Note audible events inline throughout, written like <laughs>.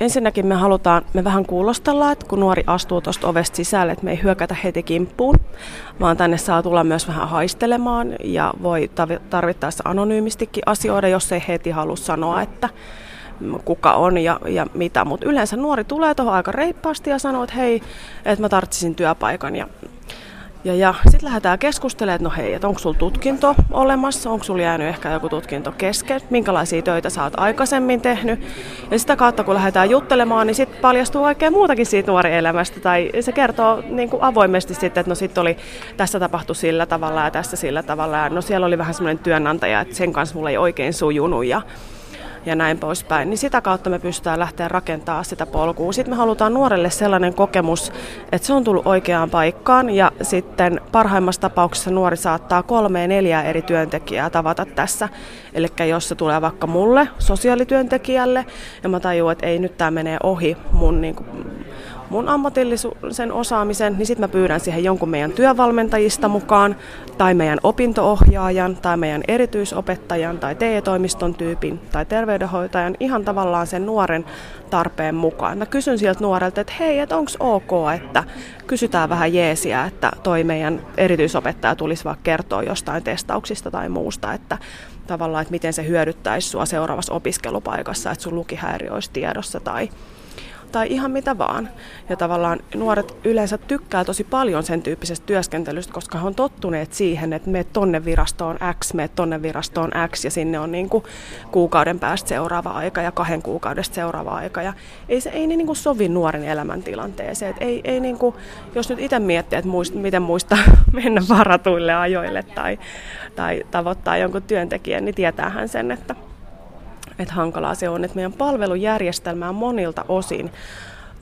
ensinnäkin me halutaan, me vähän kuulostellaan, että kun nuori astuu tuosta ovesta sisälle, että me ei hyökätä heti kimppuun, vaan tänne saa tulla myös vähän haistelemaan ja voi tarvittaessa anonyymistikin asioida, jos ei heti halua sanoa, että kuka on ja, ja mitä. Mutta yleensä nuori tulee tuohon aika reippaasti ja sanoo, että hei, että mä tarvitsisin työpaikan ja ja, ja sitten lähdetään keskustelemaan, että no hei, että onko sulla tutkinto olemassa, onko sulla jäänyt ehkä joku tutkinto kesken, minkälaisia töitä sä oot aikaisemmin tehnyt. Ja sitä kautta kun lähdetään juttelemaan, niin sitten paljastuu oikein muutakin siitä nuori elämästä. Tai se kertoo niin kuin avoimesti sitten, että no sitten oli, tässä tapahtui sillä tavalla ja tässä sillä tavalla. Ja no siellä oli vähän semmoinen työnantaja, että sen kanssa mulla ei oikein sujunut. Ja, ja näin poispäin, niin sitä kautta me pystytään lähteä rakentamaan sitä polkua. Sitten me halutaan nuorelle sellainen kokemus, että se on tullut oikeaan paikkaan ja sitten parhaimmassa tapauksessa nuori saattaa kolme neljää eri työntekijää tavata tässä. Eli jos se tulee vaikka mulle, sosiaalityöntekijälle, ja mä tajuan, että ei nyt tämä menee ohi mun niin kuin, mun ammatillisen osaamisen, niin sitten mä pyydän siihen jonkun meidän työvalmentajista mukaan, tai meidän opintoohjaajan, tai meidän erityisopettajan, tai TE-toimiston tyypin, tai terveydenhoitajan, ihan tavallaan sen nuoren tarpeen mukaan. Mä kysyn sieltä nuorelta, että hei, että onko ok, että kysytään vähän jeesiä, että toi meidän erityisopettaja tulisi vaikka kertoa jostain testauksista tai muusta, että tavallaan, että miten se hyödyttäisi sua seuraavassa opiskelupaikassa, että sun lukihäiriö olisi tiedossa tai tai ihan mitä vaan. Ja tavallaan nuoret yleensä tykkää tosi paljon sen tyyppisestä työskentelystä, koska he on tottuneet siihen, että me tonne virastoon X, me tonne virastoon X ja sinne on niin kuin kuukauden päästä seuraava aika ja kahden kuukaudesta seuraava aika. Ja ei se ei niin kuin sovi nuoren elämäntilanteeseen. Ei, ei niin kuin, jos nyt itse miettii, että muist, miten muista <laughs> mennä varatuille ajoille tai, tai tavoittaa jonkun työntekijän, niin tietäähän sen, että että hankalaa se on, että meidän palvelujärjestelmä on monilta osin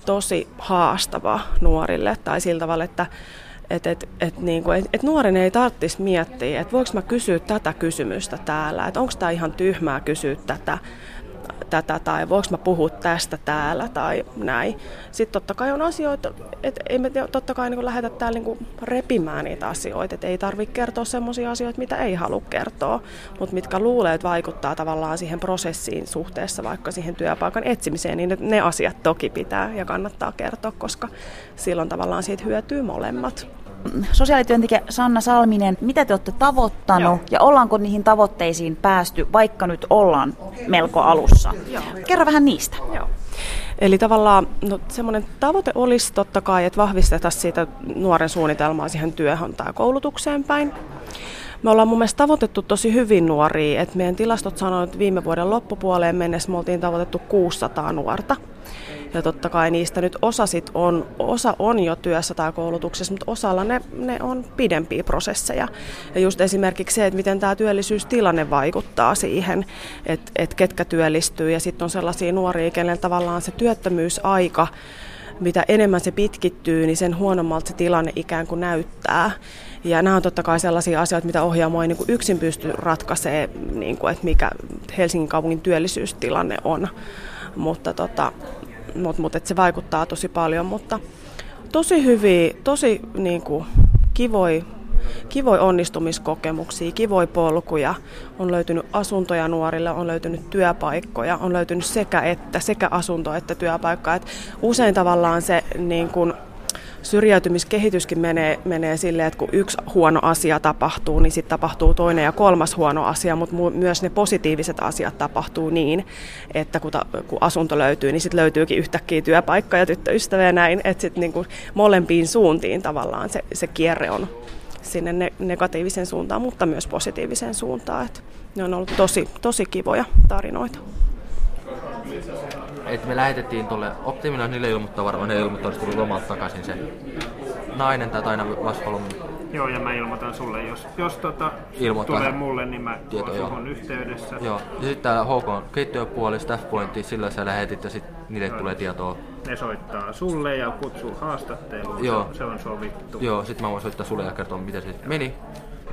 tosi haastava nuorille tai sillä tavalla, että et, et, et, niin kuin, et, et nuoren ei tarvitsisi miettiä, että voiko mä kysyä tätä kysymystä täällä, että onko tämä ihan tyhmää kysyä tätä, tätä tai voiko mä puhua tästä täällä tai näin. Sitten totta kai on asioita, että ei me totta kai niin lähdetä täällä niin repimään niitä asioita, että ei tarvitse kertoa sellaisia asioita, mitä ei halua kertoa, mutta mitkä luulee, että vaikuttaa tavallaan siihen prosessiin suhteessa vaikka siihen työpaikan etsimiseen, niin ne asiat toki pitää ja kannattaa kertoa, koska silloin tavallaan siitä hyötyy molemmat sosiaalityöntekijä Sanna Salminen, mitä te olette tavoittanut Joo. ja ollaanko niihin tavoitteisiin päästy, vaikka nyt ollaan melko alussa? Joo. Kerro vähän niistä. Joo. Eli tavallaan no, semmoinen tavoite olisi totta kai, että vahvistetaan siitä nuoren suunnitelmaa siihen työhön tai koulutukseen päin. Me ollaan mun mielestä tavoitettu tosi hyvin nuoria, että meidän tilastot sanoivat, että viime vuoden loppupuoleen mennessä me oltiin tavoitettu 600 nuorta. Ja totta kai niistä nyt osa, sit on, osa on jo työssä tai koulutuksessa, mutta osalla ne, ne on pidempiä prosesseja. Ja just esimerkiksi se, että miten tämä työllisyystilanne vaikuttaa siihen, että, että ketkä työllistyy. Ja sitten on sellaisia nuoria, kenellä tavallaan se työttömyysaika, mitä enemmän se pitkittyy, niin sen huonommalta se tilanne ikään kuin näyttää. Ja nämä on totta kai sellaisia asioita, mitä ohjaamo ei niin kuin yksin pysty ratkaisemaan, niin kuin, että mikä Helsingin kaupungin työllisyystilanne on. Mutta tota, mutta mut, se vaikuttaa tosi paljon, mutta tosi hyviä, tosi niin kuin, kivoi, kivoi onnistumiskokemuksia, kivoi polkuja. On löytynyt asuntoja nuorille, on löytynyt työpaikkoja, on löytynyt sekä että, sekä asunto että työpaikka. Et usein tavallaan se niin kuin, syrjäytymiskehityskin menee, menee silleen, että kun yksi huono asia tapahtuu, niin sitten tapahtuu toinen ja kolmas huono asia, mutta myös ne positiiviset asiat tapahtuu niin, että kun, ta, kun asunto löytyy, niin sitten löytyykin yhtäkkiä työpaikka ja tyttöystävä ja näin, että sitten niinku molempiin suuntiin tavallaan se, se kierre on sinne ne, negatiivisen suuntaan, mutta myös positiiviseen suuntaan. Että ne on ollut tosi, tosi kivoja tarinoita että me lähetettiin tuolle Optimina niille ilmoittaa varmaan, ne ilmoittaa, että tuli lomalta takaisin se nainen tai aina Vaspalon. Joo, ja mä ilmoitan sulle, jos, jos tota, tulee mulle, niin mä Tieto, oon yhteydessä. Joo, ja sitten täällä HK keittiöpuoli, staff pointti, sillä sä lähetit ja sitten niille tulee tietoa. Ne soittaa sulle ja kutsuu haastatteluun, Joo. Se, se on sovittu. Joo, sitten mä voin soittaa sulle ja kertoa, miten se meni.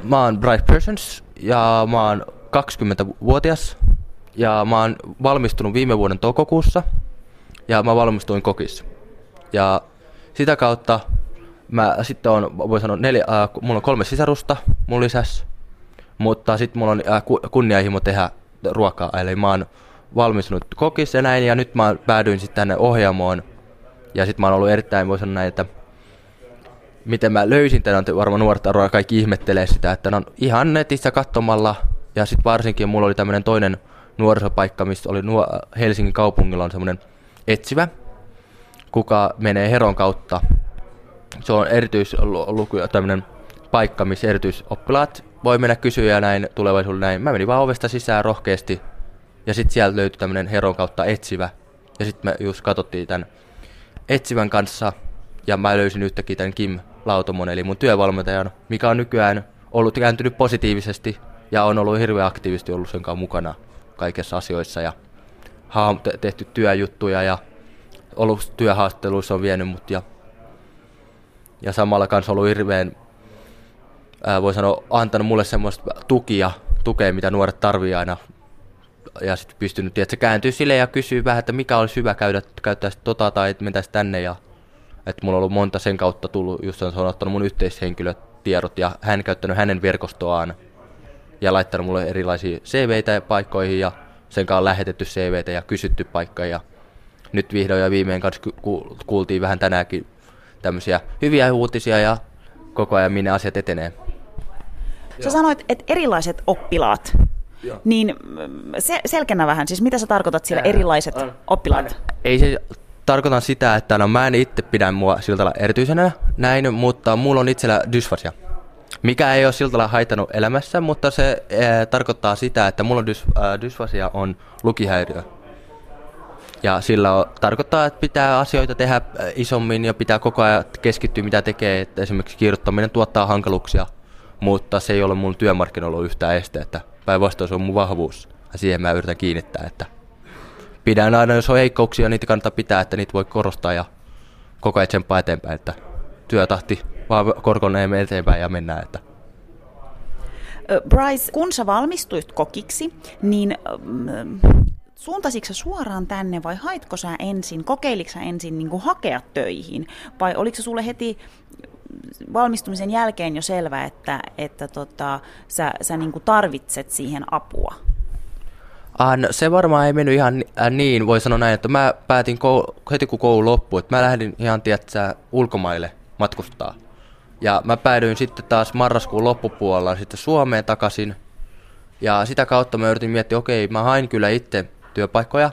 Mä oon Bright Persons ja mä oon 20-vuotias ja mä oon valmistunut viime vuoden toukokuussa ja mä valmistuin kokissa. Ja sitä kautta mä sitten on, voi sanoa, neljä, äh, mulla on kolme sisarusta mun lisässä, mutta sitten mulla on äh, kunnianhimo tehdä ruokaa, eli mä oon valmistunut kokissa ja näin, ja nyt mä päädyin sitten tänne ohjaamoon. Ja sitten mä oon ollut erittäin, voi sanoa näin, että miten mä löysin tämän, varmaan nuoret arvoja kaikki ihmettelee sitä, että no ihan netissä katsomalla, ja sitten varsinkin mulla oli tämmöinen toinen nuorisopaikka, missä oli nuo, Helsingin kaupungilla on semmoinen etsivä, kuka menee Heron kautta. Se on erityisluku, tämmöinen paikka, missä erityisoppilaat voi mennä kysyä näin tulevaisuudessa näin. Mä menin vaan ovesta sisään rohkeasti ja sitten sieltä löytyi tämmöinen Heron kautta etsivä. Ja sitten me just katsottiin tämän etsivän kanssa ja mä löysin yhtäkkiä tämän Kim Lautomon, eli mun työvalmentajan, mikä on nykyään ollut kääntynyt positiivisesti ja on ollut hirveän aktiivisesti ollut sen kanssa mukana kaikissa asioissa ja tehty työjuttuja ja ollut työhaastatteluissa on vienyt mut ja, ja samalla kanssa ollut hirveän, ää, voi sanoa, antanut mulle semmoista tukia, tukea, mitä nuoret tarvii aina. Ja sitten pystynyt, että se kääntyy sille ja kysyy vähän, että mikä olisi hyvä käydä, käyttää tota tai että mentäisi tänne. Ja että mulla on ollut monta sen kautta tullut, just se on ottanut mun yhteishenkilötiedot ja hän käyttänyt hänen verkostoaan ja laittanut mulle erilaisia CVitä paikkoihin ja sen kanssa on lähetetty CVtä ja kysytty paikkoja. Ja nyt vihdoin ja viimein kanssa kuultiin vähän tänäänkin tämmöisiä hyviä uutisia ja koko ajan minne asiat etenee. Sä sanoit, että erilaiset oppilaat, Joo. niin mm, se, selkänä vähän, siis mitä sä tarkoitat sillä erilaiset äh, oppilaat? Ei se tarkoitan sitä, että no, mä en itse pidä mua siltä erityisenä näin, mutta mulla on itsellä dysfasia mikä ei ole siltä lailla haitannut elämässä, mutta se ee, tarkoittaa sitä, että mulla on dys, ää, dysfasia on lukihäiriö. Ja sillä on, tarkoittaa, että pitää asioita tehdä isommin ja pitää koko ajan keskittyä mitä tekee. Että esimerkiksi kirjoittaminen tuottaa hankaluuksia, mutta se ei ole mun työmarkkinoilla yhtään este. Että päinvastoin se on mun vahvuus ja siihen mä yritän kiinnittää. Että pidän aina, jos on heikkouksia, niitä kannattaa pitää, että niitä voi korostaa ja koko ajan eteenpäin. Että työtahti vaan korkoneen eteenpäin ja mennään. Että. Bryce, kun sä valmistuit kokiksi, niin suuntasitko sä suoraan tänne vai haitko sä ensin, kokeiliko sä ensin niin hakea töihin vai oliko se sulle heti valmistumisen jälkeen jo selvä, että, että tota, sä, sä niin tarvitset siihen apua? Ah, no, se varmaan ei mennyt ihan niin, voi sanoa näin, että mä päätin koulu, heti kun koulu loppui, että mä lähdin ihan tiedätkö, ulkomaille matkustaa. Ja mä päädyin sitten taas marraskuun loppupuolella sitten Suomeen takaisin. Ja sitä kautta mä yritin miettiä, okei, mä hain kyllä itse työpaikkoja.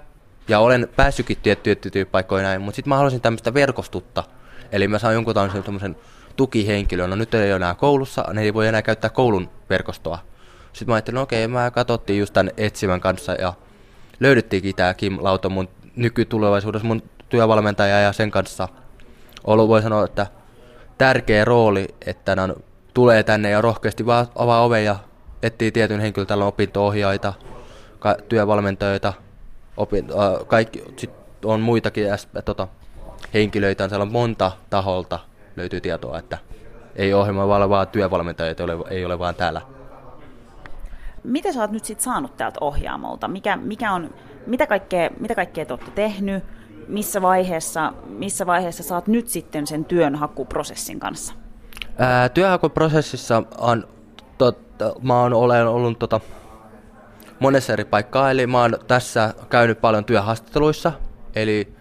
Ja olen päässytkin tiettyjä työpaikkoja näin, mutta sitten mä haluaisin tämmöistä verkostutta. Eli mä saan jonkun tämmöisen tukihenkilön. No nyt ei ole enää koulussa, ne ei voi enää käyttää koulun verkostoa. Sitten mä ajattelin, okei, mä katsottiin just tämän etsivän kanssa ja löydettiinkin tämä Kim Lauto mun nykytulevaisuudessa mun työvalmentaja ja sen kanssa ollut, voi sanoa, että tärkeä rooli, että ne tulee tänne ja rohkeasti vaan avaa oven ja etsii tietyn henkilön, täällä on opinto-ohjaajia, työvalmentajia, opin, äh, kaikki, sit on muitakin äh, tota, henkilöitä, siellä on monta taholta löytyy tietoa, että ei ohjelma vaan vaan työvalmentajia, ole, ei ole vaan täällä. Mitä sä oot nyt sit saanut täältä ohjaamolta? Mikä, mikä on, mitä, kaikkea, mitä kaikkea te olette tehnyt? Missä vaiheessa, missä vaiheessa saat nyt sitten sen työnhakuprosessin kanssa? Ää, työnhakuprosessissa on, totta, mä oon olen ollut tota, monessa eri paikkaa, eli mä oon tässä käynyt paljon työhaastatteluissa, eli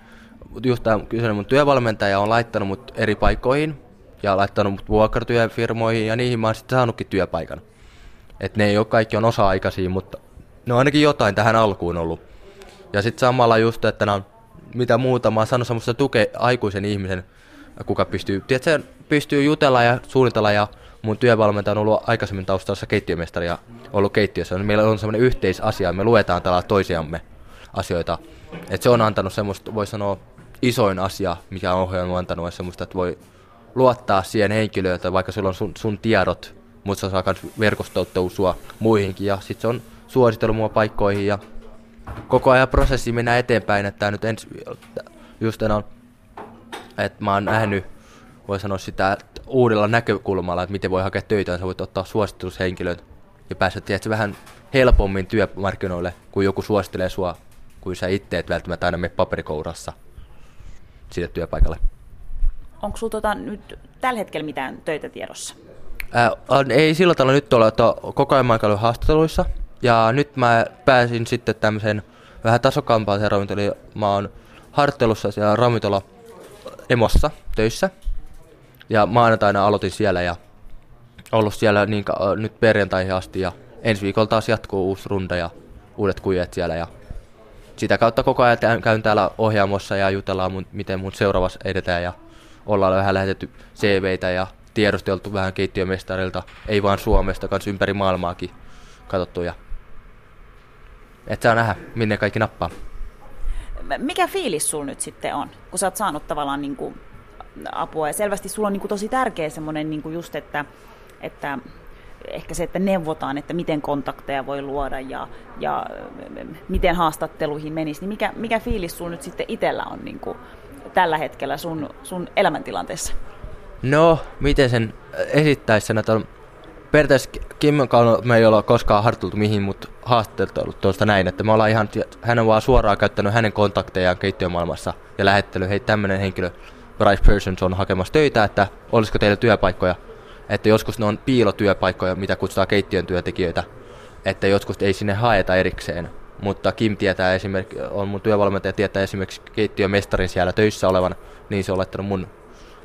just tämä kyseinen mun työvalmentaja on laittanut mut eri paikkoihin ja laittanut mut vuokratyöfirmoihin ja niihin mä oon sitten saanutkin työpaikan. Et ne ei ole kaikki on osa-aikaisia, mutta ne on ainakin jotain tähän alkuun ollut. Ja sitten samalla just, että ne on mitä muuta. Mä oon saanut semmoista tukea aikuisen ihmisen, kuka pystyy, tiedätkö, pystyy jutella ja suunnitella ja mun työvalmentaja on ollut aikaisemmin taustalla keittiömestari ja ollut keittiössä. Meillä on semmoinen yhteisasia, me luetaan tällä toisiamme asioita. Et se on antanut semmoista, voi sanoa, isoin asia, mikä on ohjelma antanut, on semmoista, että voi luottaa siihen henkilöön, että vaikka sulla on sun, sun tiedot, mutta se saa myös verkostouttua muihinkin ja sitten se on suositellut mua paikkoihin ja koko ajan prosessi mennä eteenpäin, että nyt ens, just on, että mä oon nähnyt, voi sanoa sitä uudella näkökulmalla, että miten voi hakea töitä, sä voit ottaa suositushenkilön ja päästä tietysti vähän helpommin työmarkkinoille, kun joku suosittelee sua, kuin sä itse et välttämättä aina mene paperikourassa siitä työpaikalle. Onko sulla tota nyt tällä hetkellä mitään töitä tiedossa? Ää, on, ei sillä tavalla nyt ole, että koko ajan mä haastatteluissa, ja nyt mä pääsin sitten tämmöisen vähän tasokampaa se ravintola. Eli mä oon harjoittelussa siellä ravintola Emossa töissä. Ja maanantaina aloitin siellä ja ollut siellä niin, nyt perjantaihin asti ja ensi viikolla taas jatkuu uusi runda ja uudet kujet siellä ja sitä kautta koko ajan käyn täällä ohjaamossa ja jutellaan, mun, miten mun seuraavassa edetään ja ollaan vähän lähetetty CVitä ja tiedosteltu vähän keittiömestarilta, ei vaan Suomesta, kans ympäri maailmaakin katsottu ja et saa nähdä, minne kaikki nappaa. Mikä fiilis sul nyt sitten on, kun sä oot saanut tavallaan niin kuin apua ja selvästi sulla on niin kuin tosi tärkeä semmoinen niin kuin just, että, että ehkä se, että neuvotaan, että miten kontakteja voi luoda ja, ja miten haastatteluihin menisi, niin mikä, mikä fiilis sun nyt sitten itsellä on niin kuin tällä hetkellä sun, sun elämäntilanteessa? No, miten sen esittäisi sen, että on periaatteessa Kimmon kanssa me ei olla koskaan harjoiteltu mihin, mutta haastatteltu tuosta näin, että me ollaan ihan, hän on vaan suoraan käyttänyt hänen kontaktejaan keittiömaailmassa ja lähettänyt, hei tämmöinen henkilö, Bryce Persons on hakemassa töitä, että olisiko teillä työpaikkoja että joskus ne on piilotyöpaikkoja, mitä kutsutaan keittiön työntekijöitä, että joskus ei sinne haeta erikseen. Mutta Kim tietää esimerkiksi, on mun työvalmentaja, tietää esimerkiksi keittiömestarin siellä töissä olevan, niin se on laittanut mun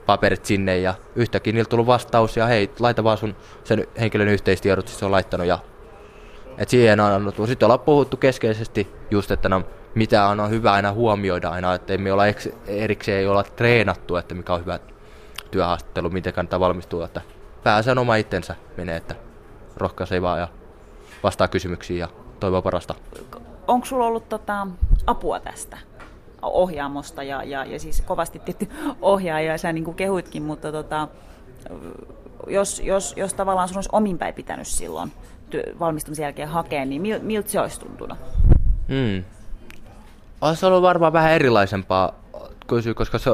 paperit sinne ja yhtäkkiä niillä tullut vastaus ja hei, laita vaan sun sen henkilön yhteistiedot, siis se on laittanut ja et siihen on annettu. Sitten ollaan puhuttu keskeisesti just, että no, mitä on hyvä aina huomioida aina, että me olla erikseen ei olla treenattu, että mikä on hyvä työhaastattelu, miten kannattaa valmistua, että pääsen oma itsensä menee, että rohkaisee vaan ja vastaa kysymyksiin ja toivoo parasta. Onko sulla ollut tota, apua tästä ohjaamosta ja, ja, ja siis kovasti tietty ohjaaja, sä niin kuin kehuitkin, mutta tota, jos, jos, jos tavallaan sun olisi omin päin pitänyt silloin työ, valmistumisen jälkeen hakea, niin mil, miltä se olisi tuntunut? Hmm. Olisi ollut varmaan vähän erilaisempaa kysyä, koska se,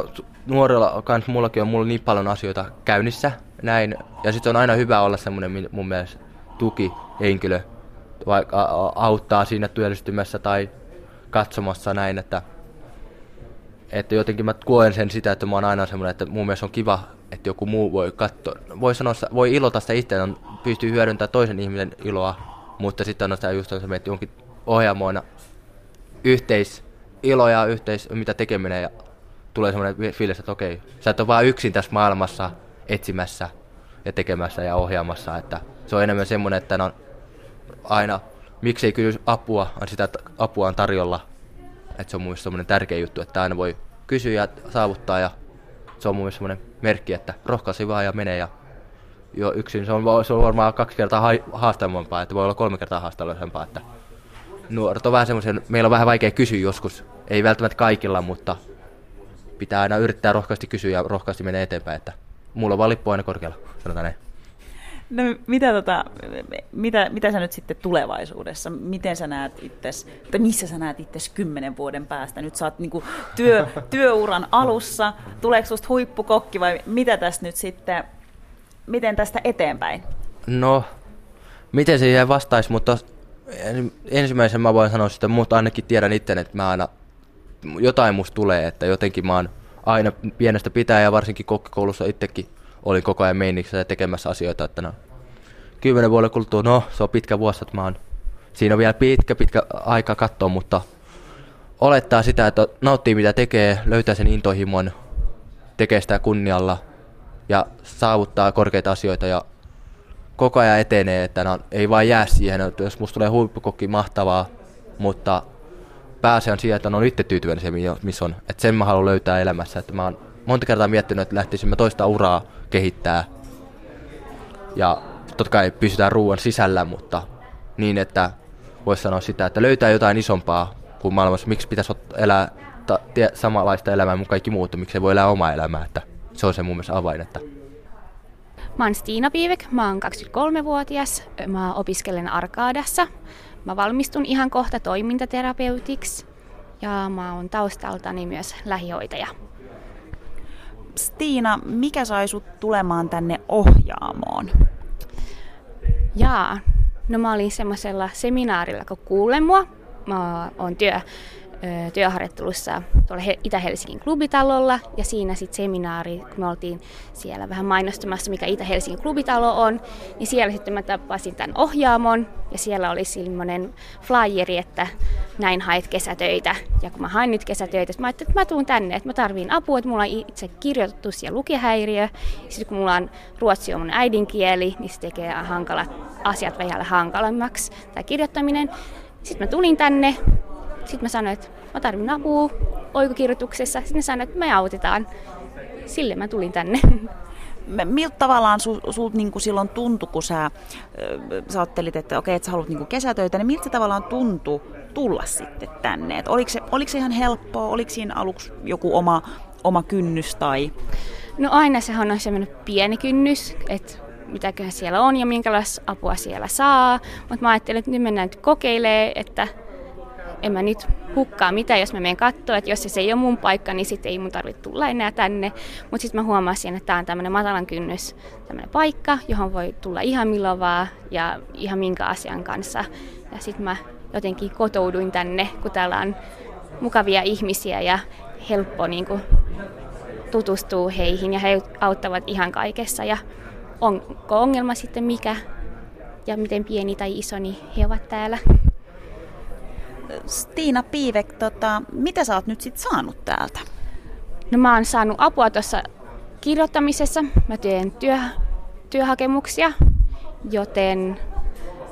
nuorella kans mullakin on mulla niin paljon asioita käynnissä, näin. Ja sitten on aina hyvä olla semmoinen mun mielestä tukihenkilö, vaikka auttaa siinä työllistymässä tai katsomassa näin, että, että jotenkin mä koen sen sitä, että mä oon aina semmoinen, että mun mielestä on kiva, että joku muu voi katsoa, voi sanoa, voi ilota sitä itse, on, pystyy hyödyntämään toisen ihmisen iloa, mutta sitten on sitä just se, että jonkin ohjaamoina yhteis ilo ja yhteis, mitä tekeminen ja tulee semmoinen fiilis, että okei, sä et ole vaan yksin tässä maailmassa, etsimässä ja tekemässä ja ohjaamassa. Että se on enemmän semmoinen, että on aina, miksei kysy apua, on sitä, apua on tarjolla. Että se on mun semmoinen tärkeä juttu, että aina voi kysyä ja saavuttaa ja se on mun semmoinen merkki, että rohkaisi vaan ja menee ja jo yksin se on, se on varmaan kaksi kertaa haastavampaa, että voi olla kolme kertaa haastavempaa, että nuoret on vähän semmoisen, meillä on vähän vaikea kysyä joskus, ei välttämättä kaikilla, mutta pitää aina yrittää rohkeasti kysyä ja rohkeasti mennä eteenpäin, että mulla on vaan lippu aina korkealla, sanotaan näin. No, mitä, tota, mitä, mitä sä nyt sitten tulevaisuudessa, miten sä näet itses, tai missä sä näet itses kymmenen vuoden päästä? Nyt sä oot niinku työ, <laughs> työuran alussa, tuleeko susta huippukokki vai mitä tästä nyt sitten, miten tästä eteenpäin? No, miten se jää vastaisi, mutta ensimmäisen mä voin sanoa sitä, mutta ainakin tiedän itse, että mä aina, jotain musta tulee, että jotenkin mä oon aina pienestä pitää ja varsinkin kokkikoulussa itsekin olin koko ajan meiniksessä ja tekemässä asioita, että no, kymmenen vuoden kuluttua, no se on pitkä vuosi, että mä oon, siinä on vielä pitkä pitkä aika katsoa, mutta olettaa sitä, että nauttii mitä tekee, löytää sen intohimon, tekee sitä kunnialla ja saavuttaa korkeita asioita ja koko ajan etenee, että no, ei vaan jää siihen, että jos musta tulee huippukokki mahtavaa, mutta pääse on siihen, että on itse tyytyväinen siihen, missä on. Että sen mä haluan löytää elämässä. Että mä oon monta kertaa miettinyt, että lähtisin mä toista uraa kehittää. Ja totta kai pysytään ruoan sisällä, mutta niin, että voisi sanoa sitä, että löytää jotain isompaa kuin maailmassa. Miksi pitäisi elää ta- tie- samanlaista elämää kuin kaikki muut, miksi ei voi elää omaa elämää. Että se on se mun mielestä avain. Että Mä oon Stiina Piivek, mä oon 23-vuotias, mä opiskelen Arkaadassa Mä valmistun ihan kohta toimintaterapeutiksi ja mä oon taustaltani myös lähihoitaja. Stiina, mikä sai sut tulemaan tänne ohjaamoon? Jaa, no mä olin semmoisella seminaarilla, kun kuulen mua. Mä oon työ työharjoittelussa tuolla Itä-Helsingin klubitalolla ja siinä sitten seminaari, kun me oltiin siellä vähän mainostamassa, mikä Itä-Helsingin klubitalo on, niin siellä sitten mä tapasin tämän ohjaamon ja siellä oli semmoinen flyeri, että näin haet kesätöitä. Ja kun mä hain nyt kesätöitä, mä ajattelin, että mä tuun tänne, että mä tarviin apua, että mulla on itse kirjoitus- ja lukihäiriö. Sitten kun mulla on ruotsi on mun äidinkieli, niin se tekee hankalat asiat vielä hankalammaksi, tämä kirjoittaminen. Sitten mä tulin tänne, sitten mä sanoin, että mä tarvitsen apua oikukirjoituksessa. Sitten ne sanoivat, että me autetaan. Sille mä tulin tänne. <laughs> Miltä tavallaan sul, sul niin kuin silloin tuntui, kun sä, sä ajattelit, että okei, että sä haluat niin kesätöitä, niin miltä se tavallaan tuntui tulla sitten tänne? Et oliko, se, oliko se ihan helppoa? Oliko siinä aluksi joku oma, oma kynnys tai... No aina se on semmoinen pieni kynnys, että mitäköhän siellä on ja minkälaista apua siellä saa. Mutta mä ajattelin, että nyt mennään nyt kokeilemaan, että en mä nyt hukkaa mitään, jos mä menen katsoa, että jos se ei ole mun paikka, niin sitten ei mun tarvitse tulla enää tänne. Mutta sitten mä huomasin, että tämä on tämmöinen matalan kynnys tämmöinen paikka, johon voi tulla ihan milloin vaan ja ihan minkä asian kanssa. Ja sitten mä jotenkin kotouduin tänne, kun täällä on mukavia ihmisiä ja helppo niin kuin, tutustua heihin ja he auttavat ihan kaikessa. Ja onko ongelma sitten mikä ja miten pieni tai iso, niin he ovat täällä. Stiina Piivek, tota, mitä sä oot nyt sitten saanut täältä? No mä oon saanut apua tuossa kirjoittamisessa. Mä teen työ, työhakemuksia, joten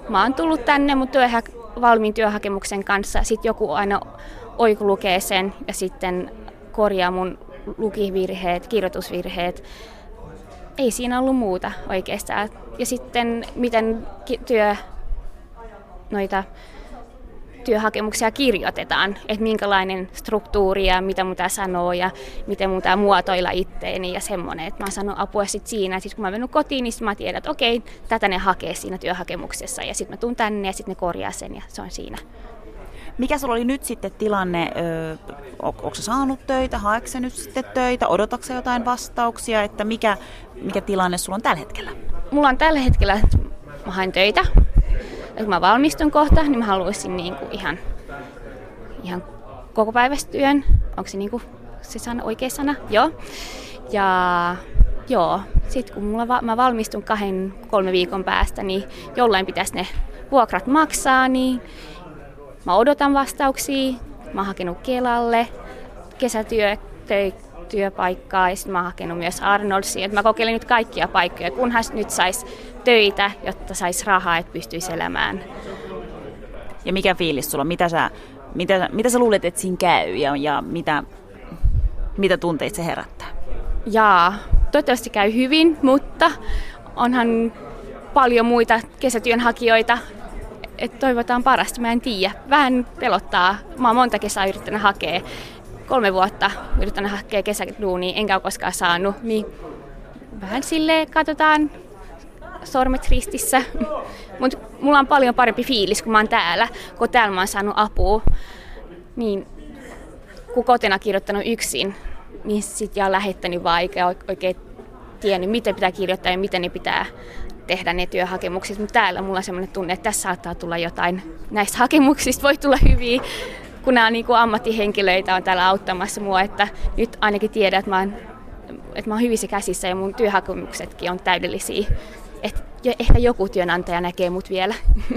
mä oon tullut tänne mun työhä, valmiin työhakemuksen kanssa. Sitten joku aina oiku lukee sen ja sitten korjaa mun lukivirheet, kirjoitusvirheet. Ei siinä ollut muuta oikeastaan. Ja sitten miten työ noita työhakemuksia kirjoitetaan, että minkälainen struktuuri ja mitä mun sanoo ja miten mun muotoilla itteeni ja semmoinen. Että mä sanon apua sit siinä. Sitten kun mä menen kotiin, niin mä tiedän, että okei, tätä ne hakee siinä työhakemuksessa ja sitten mä tuun tänne ja sitten ne korjaa sen ja se on siinä. Mikä sulla oli nyt sitten tilanne, öö, onko sä saanut töitä, haetko nyt sitten töitä, odotatko jotain vastauksia, että mikä, mikä tilanne sulla on tällä hetkellä? Mulla on tällä hetkellä, mä haen töitä, että kun mä valmistun kohta, niin mä haluaisin niin kuin ihan, ihan koko päivästyön. Onko se niin kuin se sana, oikea sana? Joo. Ja joo, sitten kun mulla va- mä valmistun kahden, kolme viikon päästä, niin jollain pitäisi ne vuokrat maksaa, niin mä odotan vastauksia. Mä oon hakenut Kelalle kesätyö, työpaikkaa ja sitten mä oon hakenut myös Arnoldsiin. Et mä kokeilin nyt kaikkia paikkoja, kunhan nyt sais töitä, jotta sais rahaa, että pystyisi elämään. Ja mikä fiilis sulla? Mitä sä, mitä, mitä sä luulet, että siinä käy ja, ja mitä, mitä tunteita se herättää? Jaa, toivottavasti käy hyvin, mutta onhan paljon muita kesätyönhakijoita, että toivotaan parasta, mä en tiedä. Vähän pelottaa. Mä oon monta kesää yrittänyt hakea kolme vuotta yrittänyt hakea kesäduunia, enkä ole koskaan saanut, niin vähän sille katsotaan sormet ristissä. <laughs> Mutta mulla on paljon parempi fiilis, kun mä oon täällä, kun täällä mä oon saanut apua. Niin, kun kotona kirjoittanut yksin, niin sit jää lähettänyt vaan eikä oikein tiennyt, miten pitää kirjoittaa ja miten ne pitää tehdä ne työhakemukset. Mutta täällä mulla on sellainen tunne, että tässä saattaa tulla jotain. Näistä hakemuksista voi tulla hyviä kun nämä niin kuin ammattihenkilöitä on täällä auttamassa mua, että nyt ainakin tiedän, että mä oon, että mä oon hyvissä käsissä ja mun työhakemuksetkin on täydellisiä. Että ehkä joku työnantaja näkee mut vielä. <laughs>